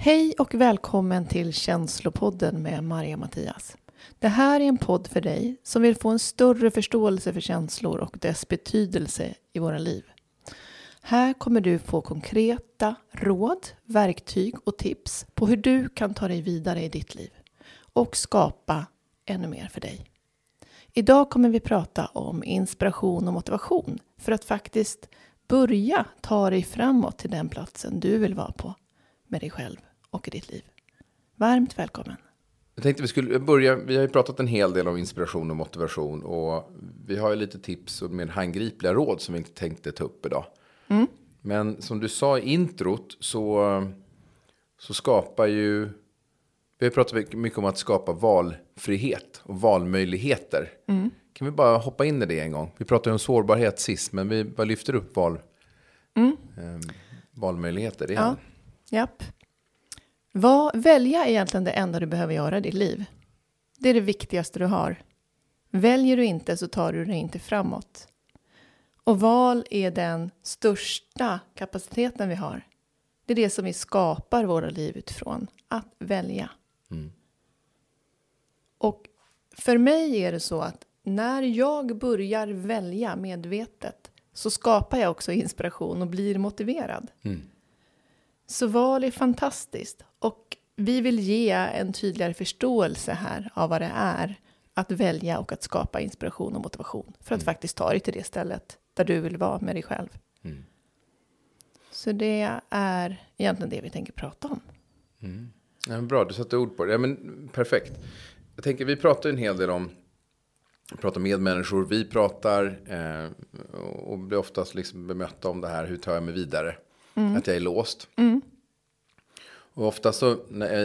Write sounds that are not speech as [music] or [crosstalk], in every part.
Hej och välkommen till Känslopodden med Maria Mattias. Det här är en podd för dig som vill få en större förståelse för känslor och dess betydelse i våra liv. Här kommer du få konkreta råd, verktyg och tips på hur du kan ta dig vidare i ditt liv och skapa ännu mer för dig. Idag kommer vi prata om inspiration och motivation för att faktiskt börja ta dig framåt till den platsen du vill vara på med dig själv och i ditt liv. Varmt välkommen! Jag tänkte vi skulle börja, vi har ju pratat en hel del om inspiration och motivation och vi har ju lite tips och mer handgripliga råd som vi inte tänkte ta upp idag. Mm. Men som du sa i introt så, så skapar ju, vi har pratat mycket om att skapa valfrihet och valmöjligheter. Mm. Kan vi bara hoppa in i det en gång? Vi pratade om sårbarhet sist, men vi bara lyfter upp val, mm. eh, valmöjligheter igen. Ja, japp. Vad, välja är egentligen det enda du behöver göra i ditt liv. Det är det viktigaste du har. Väljer du inte så tar du dig inte framåt. Och val är den största kapaciteten vi har. Det är det som vi skapar våra liv utifrån. Att välja. Mm. Och för mig är det så att när jag börjar välja medvetet så skapar jag också inspiration och blir motiverad. Mm. Så val är fantastiskt. Och vi vill ge en tydligare förståelse här av vad det är att välja och att skapa inspiration och motivation för att mm. faktiskt ta dig till det stället där du vill vara med dig själv. Mm. Så det är egentligen det vi tänker prata om. Mm. Ja, bra, du satte ord på det. Ja, men, perfekt. Jag tänker, vi pratar en hel del om pratar med människor, vi pratar eh, och blir oftast liksom bemötta om det här, hur tar jag mig vidare? Mm. Att jag är låst. Mm. Och ofta så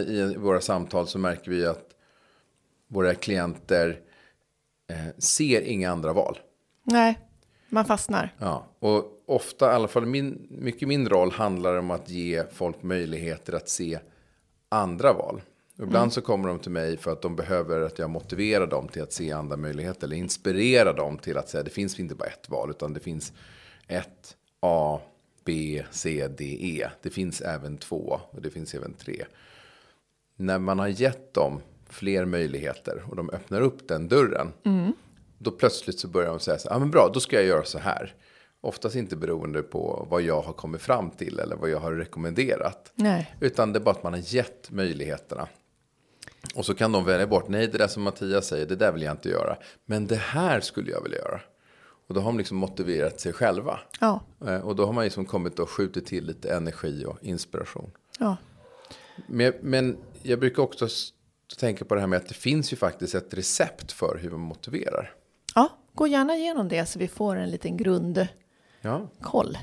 i våra samtal så märker vi att våra klienter eh, ser inga andra val. Nej, man fastnar. Ja, och ofta, i alla fall min, mycket min roll handlar om att ge folk möjligheter att se andra val. Och ibland mm. så kommer de till mig för att de behöver att jag motiverar dem till att se andra möjligheter. Eller inspirerar dem till att säga det finns inte bara ett val utan det finns ett A, B, C, D, E. Det finns även två och det finns även tre. När man har gett dem fler möjligheter och de öppnar upp den dörren. Mm. Då plötsligt så börjar de säga så här, ah, men bra, då ska jag göra så här. Oftast inte beroende på vad jag har kommit fram till eller vad jag har rekommenderat. Nej. Utan det är bara att man har gett möjligheterna. Och så kan de välja bort, nej det där som Mattias säger, det där vill jag inte göra. Men det här skulle jag vilja göra. Och då har de liksom motiverat sig själva. Ja. Eh, och då har man liksom kommit och skjutit till lite energi och inspiration. Ja. Men, men jag brukar också tänka på det här med att det finns ju faktiskt ett recept för hur man motiverar. Ja, gå gärna igenom det så vi får en liten grundkoll. Ja.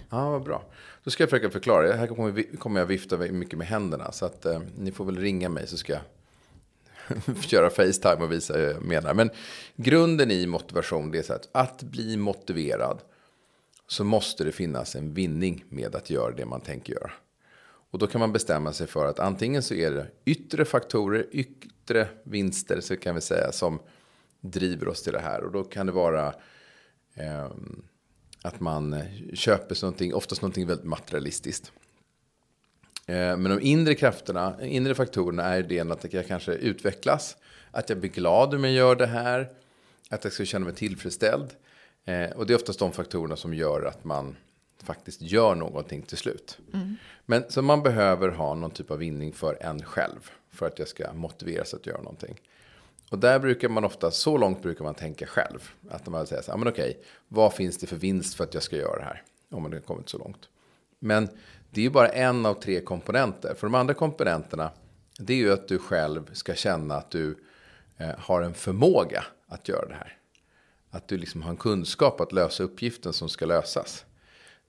ja, vad bra. Då ska jag försöka förklara. Här kommer jag vifta mycket med händerna. Så att eh, ni får väl ringa mig så ska jag [laughs] köra Facetime och visa hur jag menar. Men grunden i motivation det är så att att bli motiverad så måste det finnas en vinning med att göra det man tänker göra. Och då kan man bestämma sig för att antingen så är det yttre faktorer, yttre vinster så kan vi säga som driver oss till det här. Och då kan det vara eh, att man köper någonting, oftast någonting väldigt materialistiskt. Eh, men de inre krafterna, inre faktorerna är det att jag kanske utvecklas. Att jag blir glad om jag gör det här. Att jag ska känna mig tillfredsställd. Eh, och det är oftast de faktorerna som gör att man faktiskt gör någonting till slut. Mm. Men så man behöver ha någon typ av vinning för en själv. För att jag ska motiveras att göra någonting. Och där brukar man ofta, så långt brukar man tänka själv. Att man säger så här, men okej, vad finns det för vinst för att jag ska göra det här? Om man har kommit så långt. Men det är ju bara en av tre komponenter. För de andra komponenterna, det är ju att du själv ska känna att du eh, har en förmåga att göra det här. Att du liksom har en kunskap att lösa uppgiften som ska lösas.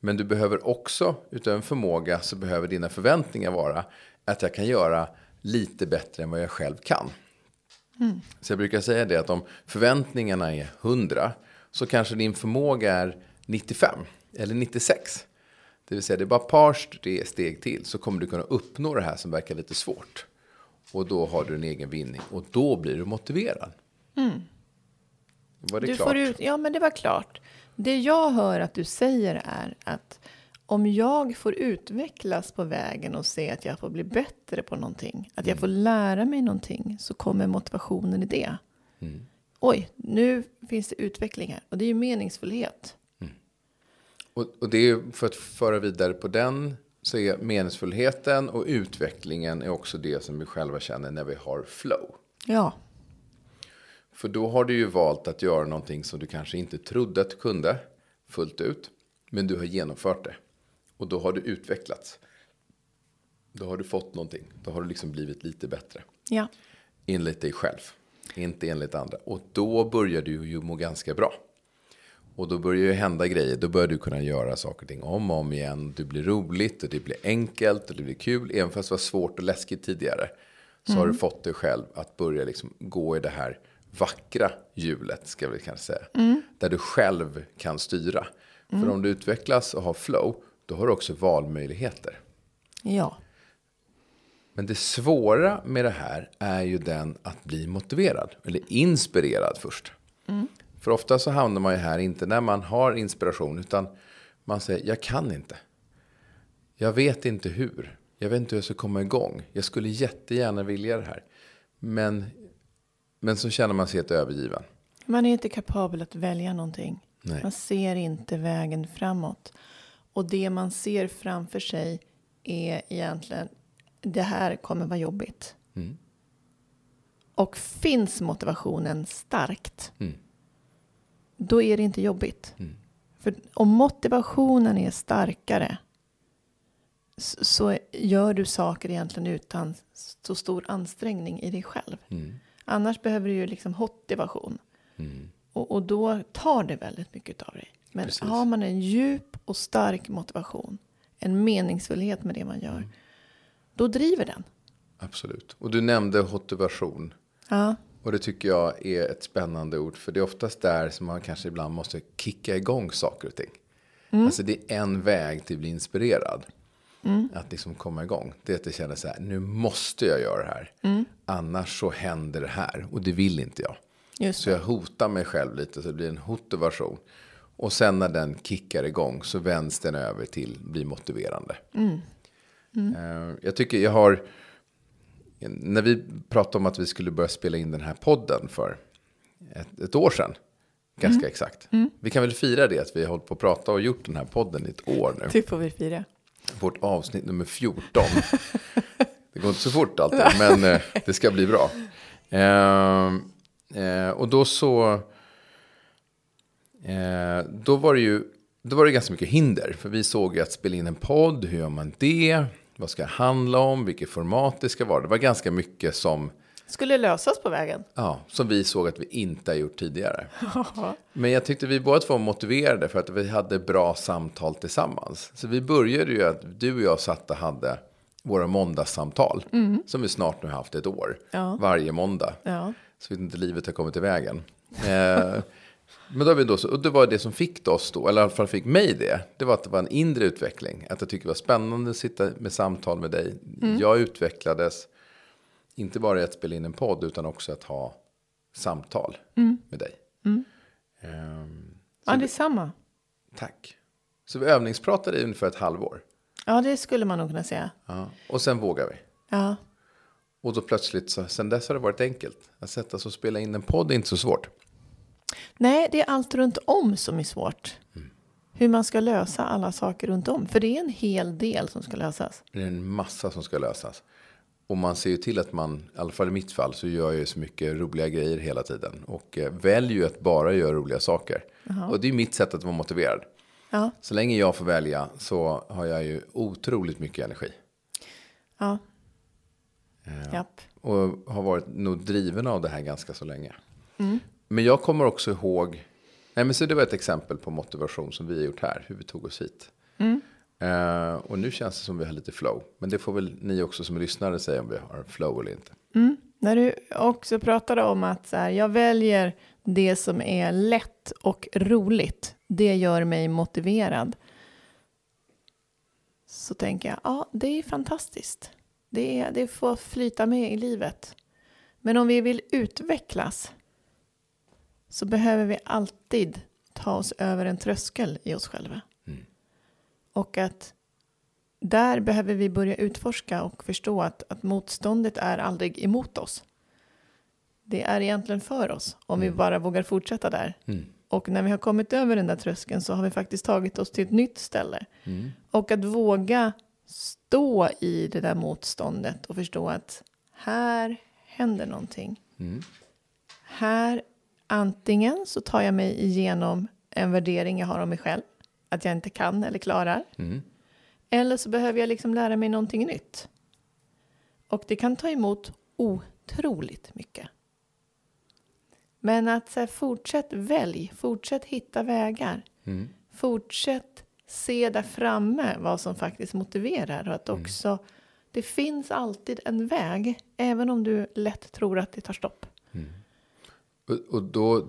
Men du behöver också, utöver en förmåga, så behöver dina förväntningar vara att jag kan göra lite bättre än vad jag själv kan. Mm. Så jag brukar säga det att om förväntningarna är 100 så kanske din förmåga är 95 eller 96. Det vill säga det är bara ett par steg till så kommer du kunna uppnå det här som verkar lite svårt. Och då har du en egen vinning och då blir du motiverad. Mm. Var det du klart? Ut, ja, men det var klart. Det jag hör att du säger är att Om jag får utvecklas på vägen och se att jag får bli bättre på någonting, att jag får lära mig någonting, så kommer motivationen i det. Mm. Oj, nu finns det utveckling här. Och det är ju meningsfullhet. Och, och det är för att föra vidare på den så är meningsfullheten och utvecklingen är också det som vi själva känner när vi har flow. Ja, För då har du ju valt att göra någonting som du kanske inte trodde att du kunde fullt ut. Men du har genomfört det. Och då har du utvecklats. Då har du fått någonting. Då har du liksom blivit lite bättre. ja, Enligt dig själv. Inte enligt andra. Och då börjar du ju må ganska bra. Och då börjar ju hända grejer. Då börjar du kunna göra saker och ting om och om igen. Det blir roligt och det blir enkelt och det blir kul. Även fast det var svårt och läskigt tidigare. Så har du fått dig själv att börja liksom gå i det här vackra hjulet. Ska vi kanske säga. Där du själv kan styra. För om du utvecklas och har flow. Då har du också valmöjligheter. ja. Men det svåra med det här är ju den att bli motiverad. Eller inspirerad först. För ofta så hamnar man ju här inte när man har inspiration. Utan man säger, jag kan inte. Jag vet inte hur. Jag vet inte hur jag ska komma igång. Jag skulle jättegärna vilja det här. Men, men så känner man sig helt övergiven. Man är inte kapabel att välja någonting. Nej. Man ser inte vägen framåt. Och det man ser framför sig är egentligen det här kommer vara jobbigt. Mm. Och finns motivationen starkt, Mm. Då är det inte jobbigt. Mm. För om motivationen är starkare så, gör du saker egentligen utan så stor ansträngning i dig själv. Mm. Annars behöver du ju liksom motivation. Mm. Och, och då tar det väldigt mycket av dig. Men Precis. har man en djup och stark motivation, en meningsfullhet med det man gör, Mm. då driver den. Absolut. Och du nämnde motivation. Ja, Och det tycker jag är ett spännande ord. För det är oftast där som man kanske ibland måste kicka igång saker och ting. Alltså det är en väg till att bli inspirerad. Att liksom komma igång. Det är att jag känner så här, nu måste jag göra det här. Annars så händer det här. Och det vill inte jag. just Så det. jag hotar mig själv lite så det blir en motivation. Och sen när den kickar igång så vänds den över till bli motiverande. Eh, Jag tycker jag har, när vi pratade om att vi skulle börja spela in den här podden för ett, ett år sedan. Ganska exakt. Vi kan väl fira det att vi har hållit på att prata och gjort den här podden i ett år nu. Det får vi fira. Vårt avsnitt nummer 14. Det går inte så fort alltid, men eh, det ska bli bra. Eh, eh, och då så... Eh, då var det ju då var det ganska mycket hinder. För vi såg ju att spela in en podd, hur gör man det? Vad ska det handla om? Vilket format det ska vara? Det var ganska mycket som, Skulle lösas på vägen. ja, som vi såg att vi inte har gjort tidigare. Men jag tyckte vi båda två var motiverade för att vi hade bra samtal tillsammans. Så vi började ju att du och jag satt och hade våra måndagssamtal. Som vi snart nu har haft ett år. Ja. Varje måndag. Ja. Så vet inte livet har kommit i vägen. Eh, men då vi då, och det var det som fick oss då, eller i alla fall fick mig det. Det var att det var en inre utveckling. Att jag tyckte det var spännande att sitta med samtal med dig. Jag utvecklades, inte bara i att spela in en podd, utan också att ha samtal med dig. Ehm, ja, det är samma. tack. Så vi övningspratade i ungefär ett halvår. Ja, det skulle man nog kunna säga. Ja. Och sen vågar vi. Ja, Och då plötsligt, så, sen dess har det varit enkelt. Att sätta sig och spela in en podd är inte så svårt. Nej, det är allt runt om som är svårt. Hur man ska lösa alla saker runt om. För det är en hel del som ska lösas. Det är en massa som ska lösas. Och man ser ju till att man, i alla fall i mitt fall, så gör jag ju så mycket roliga grejer hela tiden. Och eh, väljer ju att bara göra roliga saker. Och det är mitt sätt att vara motiverad. Ja, Så länge jag får välja så har jag ju otroligt mycket energi. ja. Japp. Och har varit nog driven av det här ganska så länge. Men jag kommer också ihåg, nej men så det var ett exempel på motivation som vi har gjort här, hur vi tog oss hit. Eh, och nu känns det som vi har lite flow. Men det får väl ni också som lyssnare säga om vi har flow eller inte. När du också pratade om att så här, jag väljer det som är lätt och roligt. Det gör mig motiverad. Så tänker jag, ja, det är fantastiskt. Det, det får flyta med i livet. Men om vi vill utvecklas så behöver vi alltid ta oss över en tröskel i oss själva. Och att där behöver vi börja utforska och förstå att, att motståndet är aldrig emot oss. Det är egentligen för oss om vi bara vågar fortsätta där. Och när vi har kommit över den där tröskeln så har vi faktiskt tagit oss till ett nytt ställe. Och att våga stå i det där motståndet och förstå att här händer någonting. Här, antingen så tar jag mig igenom en värdering jag har om mig själv, att jag inte kan eller klarar. Eller så behöver jag liksom lära mig någonting nytt. Och det kan ta emot otroligt mycket. Men att så här, fortsätt välj, fortsätt hitta vägar. Fortsätt se där framme vad som faktiskt motiverar. Och att också, det finns alltid en väg, även om du lätt tror att det tar stopp. Och, då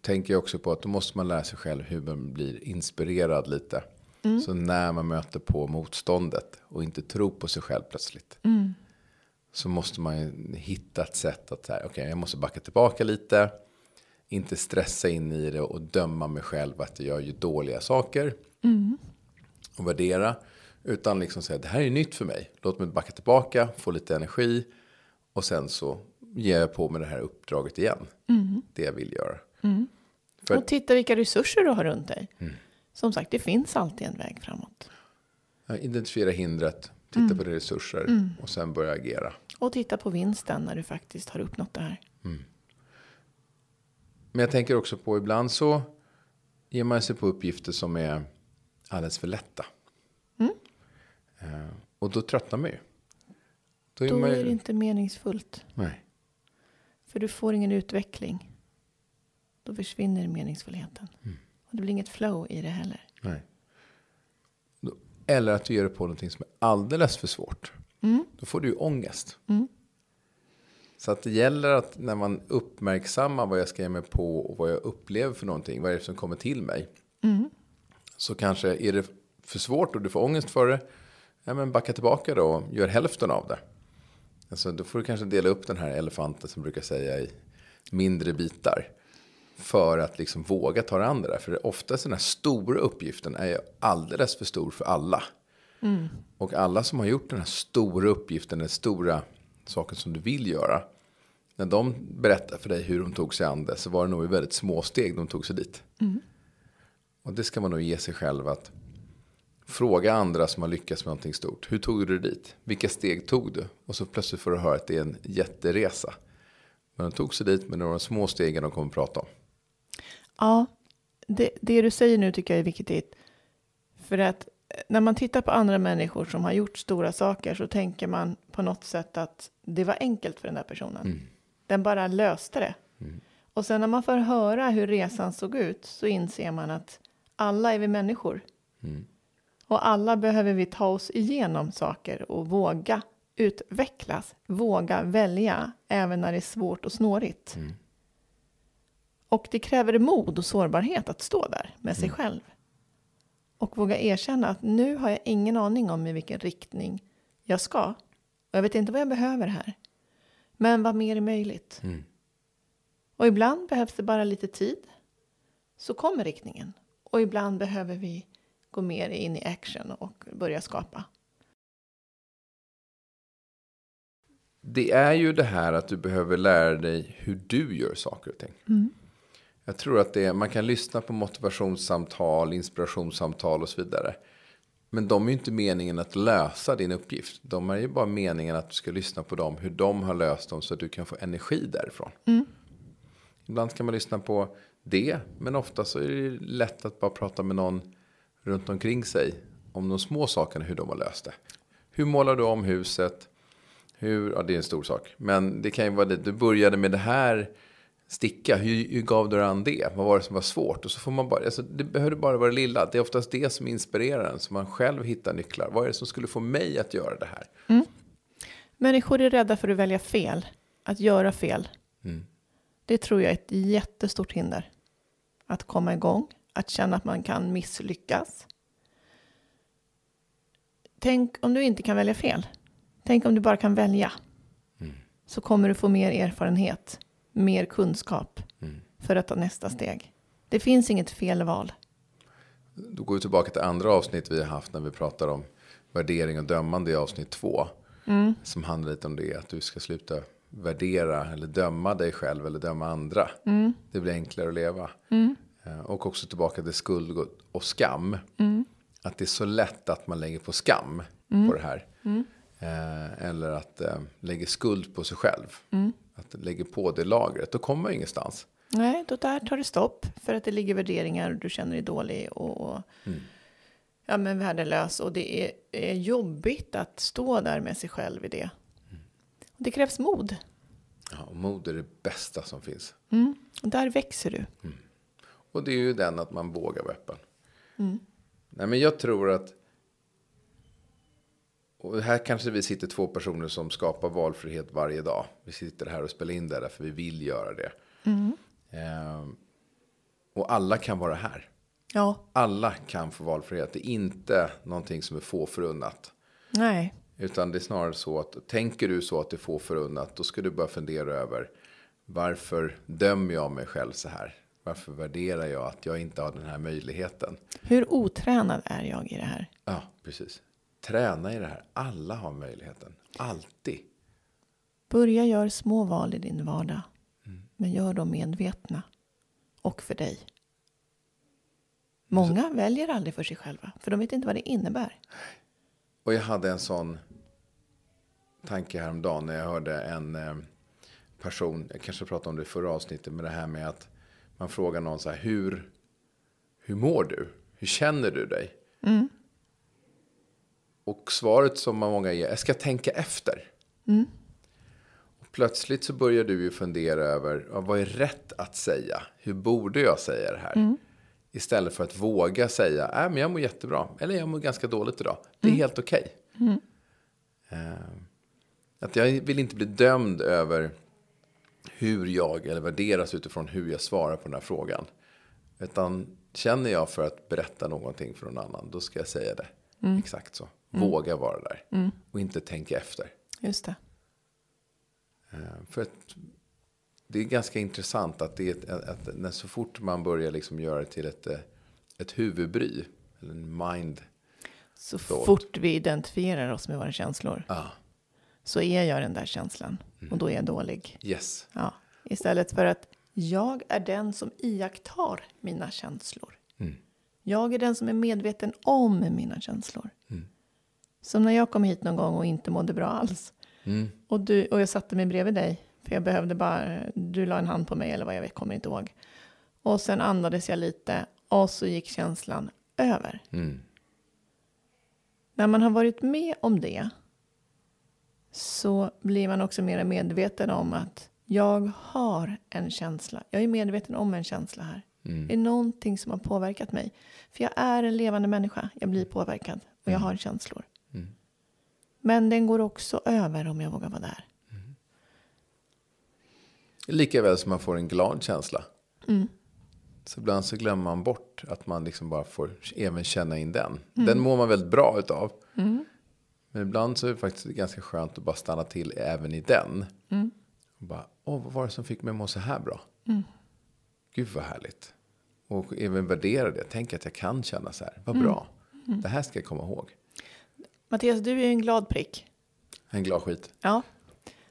tänker jag också på att då måste man lära sig själv hur man blir inspirerad lite. Så när man möter på motståndet och inte tror på sig själv plötsligt. Så måste man ju hitta ett sätt att, okej okay, jag måste backa tillbaka lite. Inte stressa in i det och döma mig själv att jag gör ju dåliga saker. Och värdera. Utan liksom säga, det här är nytt för mig. Låt mig backa tillbaka, få lite energi. Och sen så ger jag på med det här uppdraget igen. Det jag vill göra. För- Och titta vilka resurser du har runt dig. Som sagt, det finns alltid en väg framåt. Identifiera hindret, titta på dina resurser och sen börja agera. Och titta på vinsten när du faktiskt har uppnått det här. Men jag tänker också på ibland så ger man sig på uppgifter som är alldeles för lätta. Eh, och då tröttnar man ju. Då är Då man ju... är det inte meningsfullt. Nej. För du får ingen utveckling. Då försvinner meningsfullheten. Och det blir inget flow i det heller. Nej. Eller att du gör det på någonting som är alldeles för svårt. Då får du ju ångest. Så att det gäller att när man uppmärksammar vad jag ska ge mig på och vad jag upplever för någonting, vad är det som kommer till mig. Så kanske är det för svårt och du får ångest för det, ja, men backa tillbaka då och gör hälften av det. Alltså, då får du kanske dela upp den här elefanten som brukar säga i mindre bitar. För att liksom våga ta det andra. För oftast den här stora uppgiften är ju alldeles för stor för alla. Och alla som har gjort den här stora uppgiften, den stora saken som du vill göra. När de berättar för dig hur de tog sig an det så var det nog i väldigt små steg de tog sig dit. Och det ska man nog ge sig själv att fråga andra som har lyckats med någonting stort. Hur tog du dig dit? Vilka steg tog du? Och så plötsligt får du höra att det är en jätteresa. Men de tog sig dit med några små stegen de kommer att prata om. Ja, det, det du säger nu tycker jag är viktigt. För att eh, när man tittar på andra människor som har gjort stora saker så tänker man på något sätt att det var enkelt för den där personen. Den bara löste det. Och sen när man får höra hur resan såg ut så inser man att alla är vi människor. Och alla behöver vi ta oss igenom saker och våga utvecklas. Våga välja även när det är svårt och snårigt. Och det kräver mod och sårbarhet att stå där med sig själv. Och våga erkänna att nu har jag ingen aning om i vilken riktning jag ska. Och jag vet inte vad jag behöver här. Men vad mer är möjligt? Och ibland behövs det bara lite tid. Så kommer riktningen. Och ibland behöver vi gå mer in i action och börja skapa. Det är ju det här att du behöver lära dig hur du gör saker och ting. Jag tror att det är, man kan lyssna på motivationssamtal, inspirationssamtal och så vidare. Men de är ju inte meningen att lösa din uppgift. De är ju bara meningen att du ska lyssna på dem, hur de har löst dem så att du kan få energi därifrån. Ibland kan man lyssna på det, men ofta så är det lätt att bara prata med någon runt omkring sig om de små sakerna, hur de har löst det. Hur målar du om huset? Hur, ja, det är en stor sak. Men det kan ju vara det, du började med det här sticka, hur, hur gav du an det? Vad var det som var svårt? Och så får man bara, alltså, det behöver bara vara det lilla. Det är oftast det som inspirerar en, så man själv hittar nycklar. Vad är det som skulle få mig att göra det här? Människor är rädda för att välja fel. Att göra fel. Det tror jag är ett jättestort hinder. Att komma igång. Att känna att man kan misslyckas. Tänk om du inte kan välja fel. Tänk om du bara kan välja. Så kommer du få mer erfarenhet. Mer kunskap. För att ta nästa steg. Det finns inget fel val. Då går vi tillbaka till andra avsnitt vi har haft när vi pratar om värdering och dömande i avsnitt två. Mm. Som handlar lite om det, att du ska sluta värdera eller döma dig själv eller döma andra. Mm. Det blir enklare att leva. Mm. Eh, och också tillbaka till skuld och skam. Mm. Att det är så lätt att man lägger på skam mm. på det här. Mm. Eh, eller att eh, lägga skuld på sig själv. Mm. Att lägga på det lagret. Då kommer man ingenstans. Nej, då där tar det stopp. För att det ligger värderingar och du känner dig dålig och mm. ja, men värdelös. Och det är, är, jobbigt att stå där med sig själv i det. Mm. det krävs mod. Ja, och mod är det bästa som finns. Och där växer du. Och det är ju den att man vågar vara öppen. Mm. Nej, men jag tror att och här kanske vi sitter två personer som skapar valfrihet varje dag. Vi sitter här och spelar in det därför vi vill göra det. Mm. Ehm, och alla kan vara här. Ja. Alla kan få valfrihet. Det är inte någonting som är få förunnat. Nej. Utan det är snarare så att tänker du så att det är få förunnat. Då ska du börja fundera över varför dömer jag mig själv så här? Varför värderar jag att jag inte har den här möjligheten? Hur otränad är jag i det här? Ja, precis. Träna i det här. Alla har möjligheten. Alltid. Börja göra små val i din vardag. Mm. Men gör dem medvetna. Och för dig. Många Så. väljer aldrig för sig själva. För de vet inte vad det innebär. Och jag hade en sån tanke häromdagen när jag hörde en eh, person, jag kanske pratade om det i förra avsnittet, med det här med att man frågar någon så här, hur, hur mår du? Hur känner du dig? Mm. Och svaret som många ger, jag ska tänka efter. Mm. Och plötsligt så börjar du ju fundera över, vad är rätt att säga? Hur borde jag säga det här? Mm. Istället för att våga säga, äh, men jag mår jättebra. Eller jag mår ganska dåligt idag. Det är mm. helt okej. Okay. Uh, eh, att jag vill inte bli dömd över hur jag, eller värderas utifrån hur jag svarar på den här frågan. Utan känner jag för att berätta någonting för någon annan, då ska jag säga det. Mm. Exakt så. Mm. Våga vara där. Mm. Och inte tänka efter. Just det. Uh, för att det är ganska intressant att, det är ett, att när så fort man börjar liksom göra det till ett, eh, ett huvudbry, eller en mind Så thought. fort vi identifierar oss med våra känslor, ah. Så är jag den där känslan. Mm. Och då är jag dålig. Yes. Ja. Istället för att jag är den som iakttar mina känslor. Mm. Jag är den som är medveten om mina känslor. Mm. Som när jag kom hit någon gång och inte mådde bra alls. Mm. Och, du, och jag satte mig bredvid dig för jag behövde bara, du la en hand på mig eller vad jag vet, kommer inte ihåg. Och sen andades jag lite och så gick känslan över. Mm. När man har varit med om det så blir man också mer medveten om att jag har en känsla. Jag är medveten om en känsla här. Mm. Det är någonting som har påverkat mig. För jag är en levande människa. Jag blir påverkad och jag mm. har känslor. Mm. Men den går också över om jag vågar vara där. Lika väl som man får en glad känsla. Mm. Så ibland så glömmer man bort att man liksom bara får även känna in den. Mm. Den mår man väldigt bra utav. Mm. Men ibland så är det faktiskt ganska skönt att bara stanna till även i den. Mm. Och bara, åh, vad var det som fick mig att må så här bra? Mm. Gud vad härligt. Och även värdera det. Tänk att jag kan känna så här. Vad bra. Mm. Det här ska jag komma ihåg. Mattias, du är ju en glad prick. En glad skit. Ja.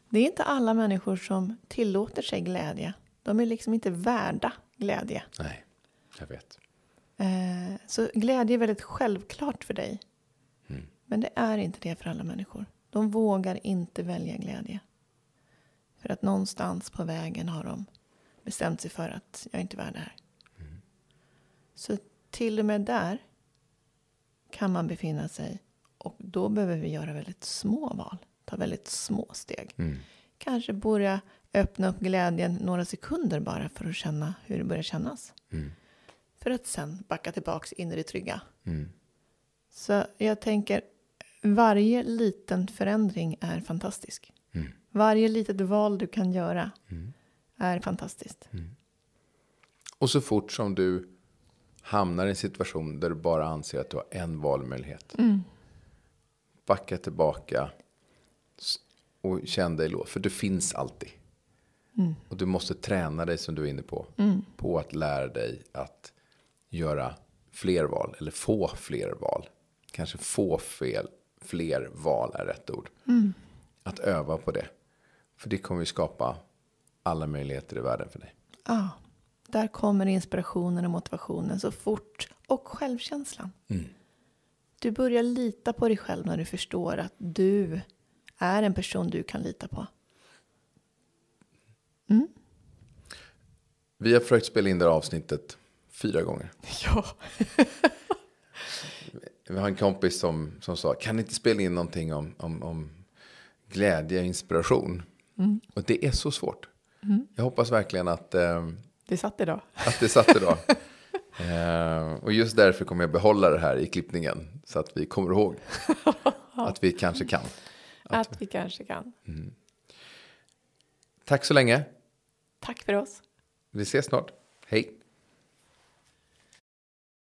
Det är inte alla människor som tillåter sig glädje. De är liksom inte värda glädje. Nej, jag vet. Eh, så glädje är väldigt självklart för dig. Men det är inte det för alla människor. De vågar inte välja glädje. För att någonstans på vägen har de bestämt sig för att jag är inte värd det här. Mm. Så till och med där kan man befinna sig. Och då behöver vi göra väldigt små val ta väldigt små steg. Mm. Kanske börja öppna upp glädjen några sekunder bara för att känna hur det börjar kännas. Mm. För att sen backa tillbaks in i det trygga. Mm. Så jag tänker, varje liten förändring är fantastisk. Mm. Varje litet val du kan göra mm. är fantastiskt. Mm. Och så fort som du hamnar i en situation där du bara anser att du har en valmöjlighet. Backa tillbaka och känn dig låst. För det finns alltid. Mm. Och du måste träna dig som du är inne på. Mm. På att lära dig att göra fler val eller få fler val. Kanske få fel, fler val är rätt ord. Mm. Att öva på det. För det kommer ju skapa alla möjligheter i världen för dig. Ja, där kommer inspirationen och motivationen så fort. Och självkänslan. Mm. Du börjar lita på dig själv när du förstår att du är en person du kan lita på. Mm. Vi har försökt spela in det här avsnittet fyra gånger. [laughs] Ja. Vi har en kompis som, som sa, kan ni inte spela in någonting om, om, om glädje och inspiration? Mm. Och det är så svårt. Mm. Jag hoppas verkligen att, eh, det satt idag. Att det satt idag. [laughs] eh, och just därför kommer jag behålla det här i klippningen. Så att vi kommer ihåg [laughs] att vi kanske kan. Att, att vi kanske kan. Mm. Tack så länge. Tack för oss. Vi ses snart. Hej.